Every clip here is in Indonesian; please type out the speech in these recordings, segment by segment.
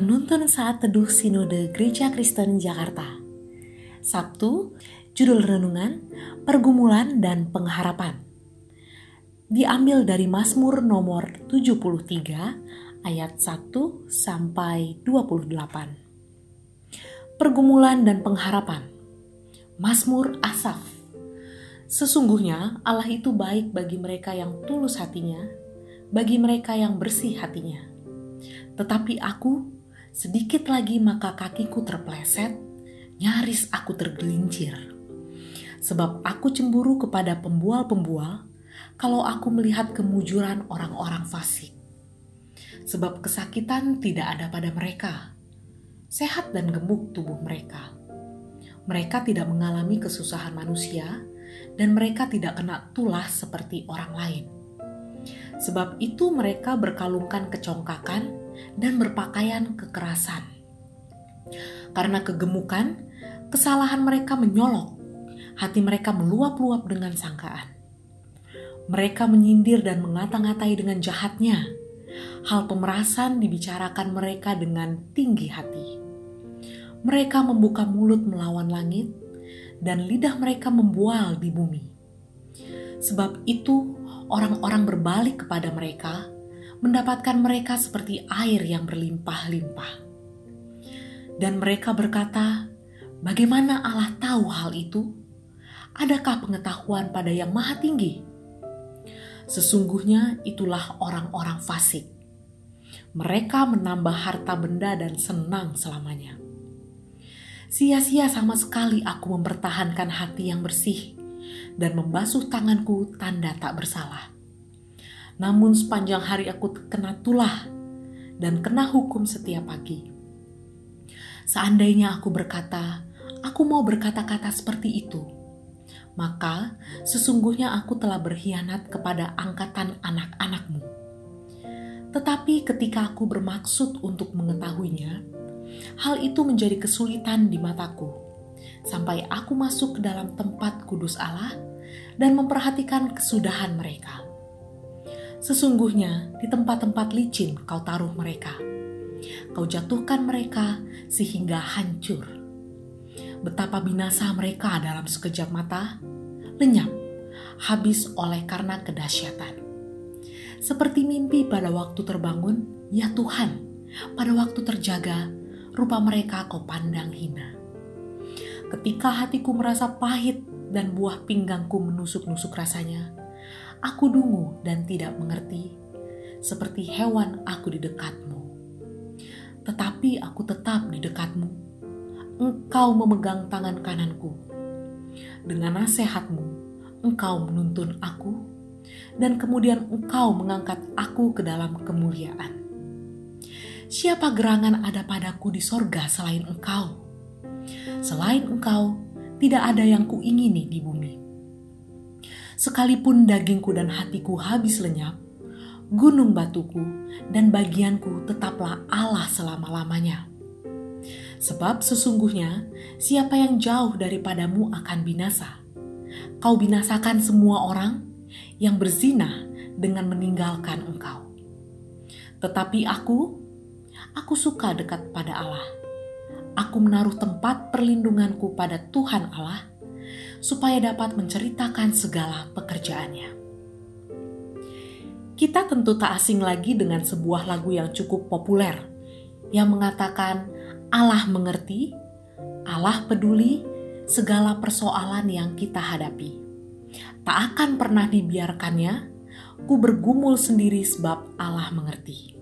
Penuntun Saat Teduh Sinode Gereja Kristen Jakarta. Sabtu, judul renungan, Pergumulan dan Pengharapan. Diambil dari Mazmur nomor 73 ayat 1 sampai 28 Pergumulan dan Pengharapan. Mazmur Asaf. Sesungguhnya Allah itu baik bagi mereka yang tulus hatinya, bagi mereka yang bersih hatinya. Tetapi aku, sedikit lagi maka kakiku terpleset, nyaris aku tergelincir. Sebab aku cemburu kepada pembual-pembual kalau aku melihat kemujuran orang-orang fasik. Sebab kesakitan tidak ada pada mereka. Sehat dan gemuk tubuh mereka. Mereka tidak mengalami kesusahan manusia dan mereka tidak kena tulas seperti orang lain. Sebab itu mereka berkalungkan kecongkakan dan berpakaian kekerasan. Karena kegemukan, kesalahan mereka menyolok, hati mereka meluap-luap dengan sangkaan. Mereka menyindir dan mengata-ngatai dengan jahatnya. Hal pemerasan dibicarakan mereka dengan tinggi hati. Mereka membuka mulut melawan langit, dan lidah mereka membual di bumi. Sebab itu, orang-orang berbalik kepada mereka mendapatkan mereka seperti air yang berlimpah-limpah. Dan mereka berkata, "Bagaimana Allah tahu hal itu? Adakah pengetahuan pada Yang Maha Tinggi?" Sesungguhnya itulah orang-orang fasik. Mereka menambah harta benda dan senang selamanya. Sia-sia sama sekali aku mempertahankan hati yang bersih dan membasuh tanganku tanda tak bersalah namun sepanjang hari aku kena tulah dan kena hukum setiap pagi. Seandainya aku berkata, aku mau berkata-kata seperti itu, maka sesungguhnya aku telah berkhianat kepada angkatan anak-anakmu. Tetapi ketika aku bermaksud untuk mengetahuinya, hal itu menjadi kesulitan di mataku, sampai aku masuk ke dalam tempat kudus Allah dan memperhatikan kesudahan mereka Sesungguhnya di tempat-tempat licin kau taruh mereka. Kau jatuhkan mereka sehingga hancur. Betapa binasa mereka dalam sekejap mata, lenyap, habis oleh karena kedahsyatan. Seperti mimpi pada waktu terbangun, ya Tuhan, pada waktu terjaga, rupa mereka kau pandang hina. Ketika hatiku merasa pahit dan buah pinggangku menusuk-nusuk rasanya, Aku dungu dan tidak mengerti, seperti hewan aku di dekatmu. Tetapi aku tetap di dekatmu. Engkau memegang tangan kananku. Dengan nasihatmu, engkau menuntun aku, dan kemudian engkau mengangkat aku ke dalam kemuliaan. Siapa gerangan ada padaku di sorga selain engkau? Selain engkau, tidak ada yang kuingini di bumi sekalipun dagingku dan hatiku habis lenyap, gunung batuku dan bagianku tetaplah Allah selama-lamanya. Sebab sesungguhnya siapa yang jauh daripadamu akan binasa. Kau binasakan semua orang yang berzina dengan meninggalkan engkau. Tetapi aku, aku suka dekat pada Allah. Aku menaruh tempat perlindunganku pada Tuhan Allah supaya dapat menceritakan segala pekerjaannya. Kita tentu tak asing lagi dengan sebuah lagu yang cukup populer yang mengatakan Allah mengerti, Allah peduli segala persoalan yang kita hadapi. Tak akan pernah dibiarkannya, ku bergumul sendiri sebab Allah mengerti.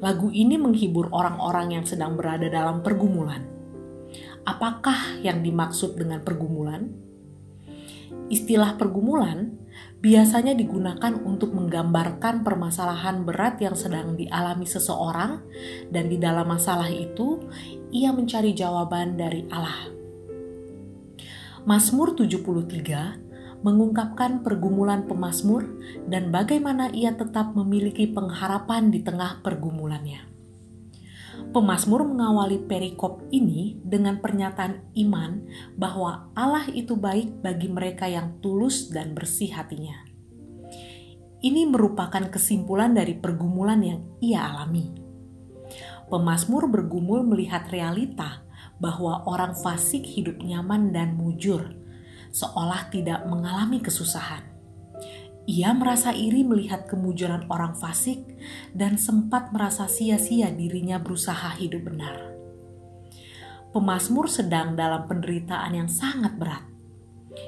Lagu ini menghibur orang-orang yang sedang berada dalam pergumulan Apakah yang dimaksud dengan pergumulan? Istilah pergumulan biasanya digunakan untuk menggambarkan permasalahan berat yang sedang dialami seseorang dan di dalam masalah itu ia mencari jawaban dari Allah. Mazmur 73 mengungkapkan pergumulan pemazmur dan bagaimana ia tetap memiliki pengharapan di tengah pergumulannya. Pemasmur mengawali perikop ini dengan pernyataan iman bahwa Allah itu baik bagi mereka yang tulus dan bersih hatinya. Ini merupakan kesimpulan dari pergumulan yang ia alami. Pemasmur bergumul melihat realita bahwa orang fasik hidup nyaman dan mujur, seolah tidak mengalami kesusahan. Ia merasa iri melihat kemujuran orang fasik dan sempat merasa sia-sia dirinya berusaha hidup benar. Pemasmur sedang dalam penderitaan yang sangat berat.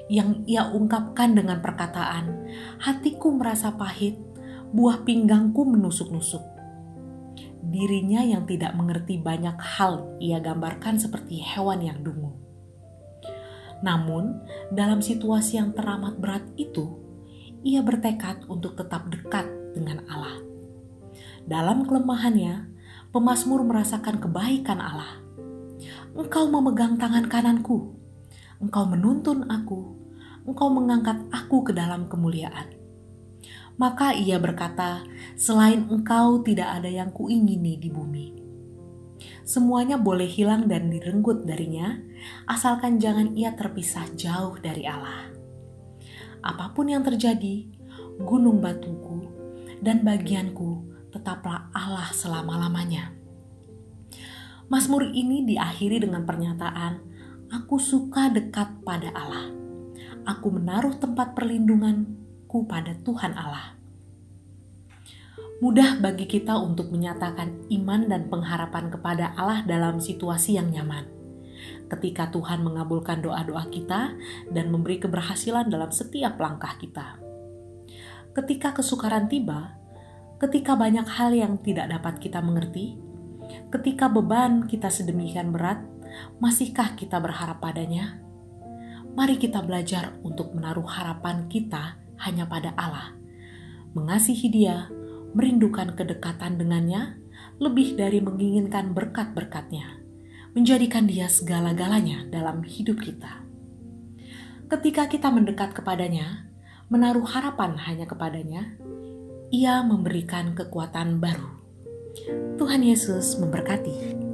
Yang ia ungkapkan dengan perkataan, "Hatiku merasa pahit, buah pinggangku menusuk-nusuk." dirinya yang tidak mengerti banyak hal ia gambarkan seperti hewan yang dungu. Namun, dalam situasi yang teramat berat itu, ia bertekad untuk tetap dekat dengan Allah. Dalam kelemahannya, pemazmur merasakan kebaikan Allah. Engkau memegang tangan kananku, engkau menuntun aku, engkau mengangkat aku ke dalam kemuliaan maka ia berkata, "Selain engkau, tidak ada yang kuingini di bumi." Semuanya boleh hilang dan direnggut darinya, asalkan jangan ia terpisah jauh dari Allah. Apa pun yang terjadi, gunung batuku dan bagianku tetaplah Allah selama-lamanya. Mazmur ini diakhiri dengan pernyataan, "Aku suka dekat pada Allah. Aku menaruh tempat perlindungan aku pada Tuhan Allah. Mudah bagi kita untuk menyatakan iman dan pengharapan kepada Allah dalam situasi yang nyaman. Ketika Tuhan mengabulkan doa-doa kita dan memberi keberhasilan dalam setiap langkah kita. Ketika kesukaran tiba, ketika banyak hal yang tidak dapat kita mengerti, ketika beban kita sedemikian berat, masihkah kita berharap padanya? Mari kita belajar untuk menaruh harapan kita hanya pada Allah. Mengasihi Dia, merindukan kedekatan dengannya, lebih dari menginginkan berkat-berkatnya, menjadikan Dia segala-galanya dalam hidup kita. Ketika kita mendekat kepadanya, menaruh harapan hanya kepadanya, Ia memberikan kekuatan baru. Tuhan Yesus memberkati.